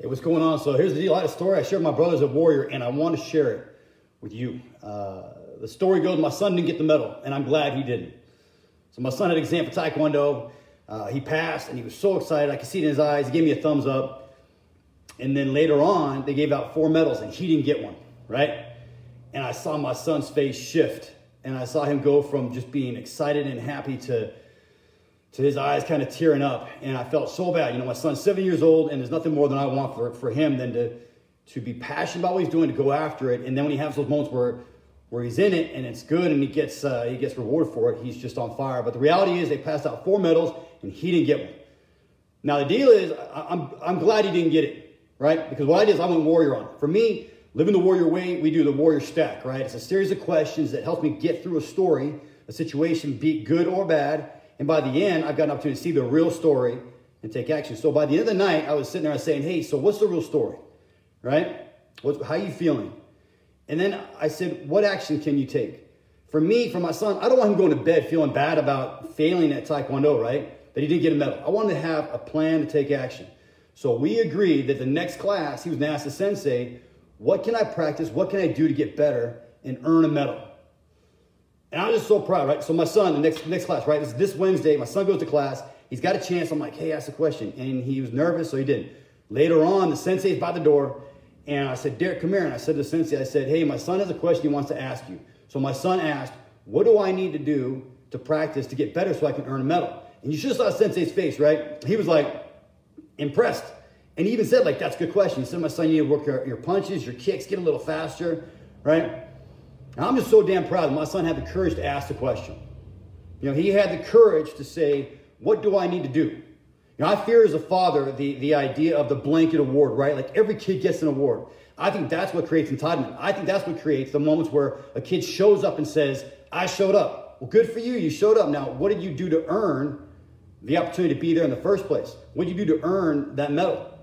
Hey, what's going on? So here's the deal. I had a story I shared with my brother as a warrior, and I want to share it with you. Uh, the story goes, my son didn't get the medal, and I'm glad he didn't. So my son had an exam for Taekwondo. Uh, he passed, and he was so excited. I could see it in his eyes. He gave me a thumbs up. And then later on, they gave out four medals, and he didn't get one, right? And I saw my son's face shift, and I saw him go from just being excited and happy to to his eyes kind of tearing up. And I felt so bad. You know, my son's seven years old, and there's nothing more than I want for, for him than to, to be passionate about what he's doing, to go after it. And then when he has those moments where, where he's in it and it's good and he gets, uh, he gets rewarded for it, he's just on fire. But the reality is they passed out four medals and he didn't get one. Now, the deal is, I, I'm, I'm glad he didn't get it, right? Because what I did is I went warrior on. For me, living the warrior way, we do the warrior stack, right? It's a series of questions that helps me get through a story, a situation, be it good or bad and by the end, I've got an opportunity to see the real story and take action. So by the end of the night, I was sitting there saying, hey, so what's the real story? Right? What, how are you feeling? And then I said, what action can you take? For me, for my son, I don't want him going to bed feeling bad about failing at Taekwondo, right? That he didn't get a medal. I wanted to have a plan to take action. So we agreed that the next class, he was going to ask the sensei, what can I practice? What can I do to get better and earn a medal? And I was just so proud, right? So my son, the next next class, right? This, this Wednesday, my son goes to class. He's got a chance. I'm like, hey, ask a question. And he was nervous, so he didn't. Later on, the sensei's by the door. And I said, Derek, come here. And I said to the sensei, I said, hey, my son has a question he wants to ask you. So my son asked, what do I need to do to practice to get better so I can earn a medal? And you should have saw sensei's face, right? He was like impressed. And he even said, like, that's a good question. He said, my son, you need to work your, your punches, your kicks, get a little faster, right? And I'm just so damn proud that my son had the courage to ask the question. You know, he had the courage to say, What do I need to do? You know, I fear as a father the, the idea of the blanket award, right? Like every kid gets an award. I think that's what creates entitlement. I think that's what creates the moments where a kid shows up and says, I showed up. Well, good for you. You showed up. Now, what did you do to earn the opportunity to be there in the first place? What did you do to earn that medal?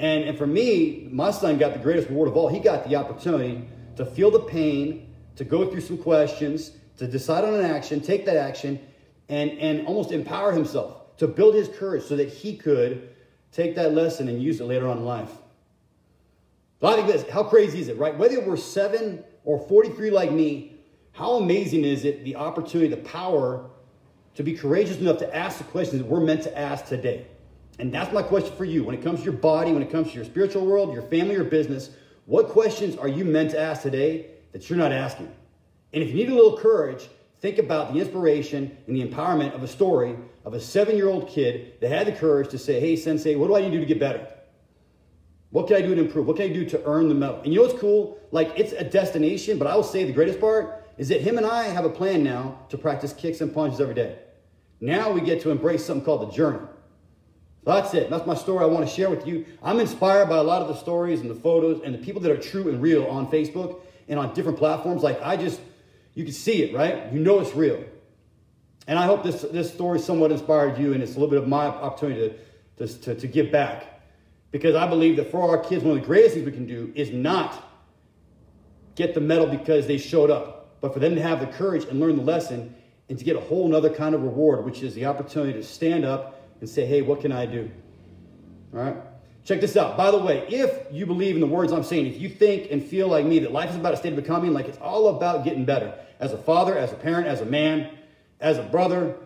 And, and for me, my son got the greatest reward of all. He got the opportunity to feel the pain to go through some questions, to decide on an action, take that action, and, and almost empower himself to build his courage so that he could take that lesson and use it later on in life. So I think this, how crazy is it, right? Whether we're seven or 43 like me, how amazing is it the opportunity, the power to be courageous enough to ask the questions that we're meant to ask today? And that's my question for you. When it comes to your body, when it comes to your spiritual world, your family, or business, what questions are you meant to ask today that you're not asking. And if you need a little courage, think about the inspiration and the empowerment of a story of a seven year old kid that had the courage to say, Hey, sensei, what do I need to do to get better? What can I do to improve? What can I do to earn the medal? And you know what's cool? Like, it's a destination, but I will say the greatest part is that him and I have a plan now to practice kicks and punches every day. Now we get to embrace something called the journey. That's it. That's my story I want to share with you. I'm inspired by a lot of the stories and the photos and the people that are true and real on Facebook and on different platforms. Like I just, you can see it, right? You know it's real. And I hope this, this story somewhat inspired you, and it's a little bit of my opportunity to, to, to, to give back. Because I believe that for our kids, one of the greatest things we can do is not get the medal because they showed up, but for them to have the courage and learn the lesson and to get a whole nother kind of reward, which is the opportunity to stand up and say, hey, what can I do? All right? Check this out. By the way, if you believe in the words I'm saying, if you think and feel like me that life is about a state of becoming, like it's all about getting better as a father, as a parent, as a man, as a brother,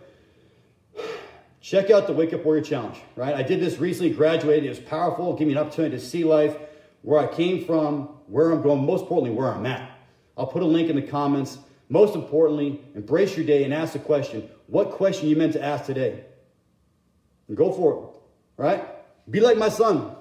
check out the Wake Up Warrior Challenge, right? I did this recently, graduated. It was powerful. Gave me an opportunity to see life, where I came from, where I'm going, most importantly, where I'm at. I'll put a link in the comments. Most importantly, embrace your day and ask the question what question you meant to ask today? And go for it, right? Be like my son.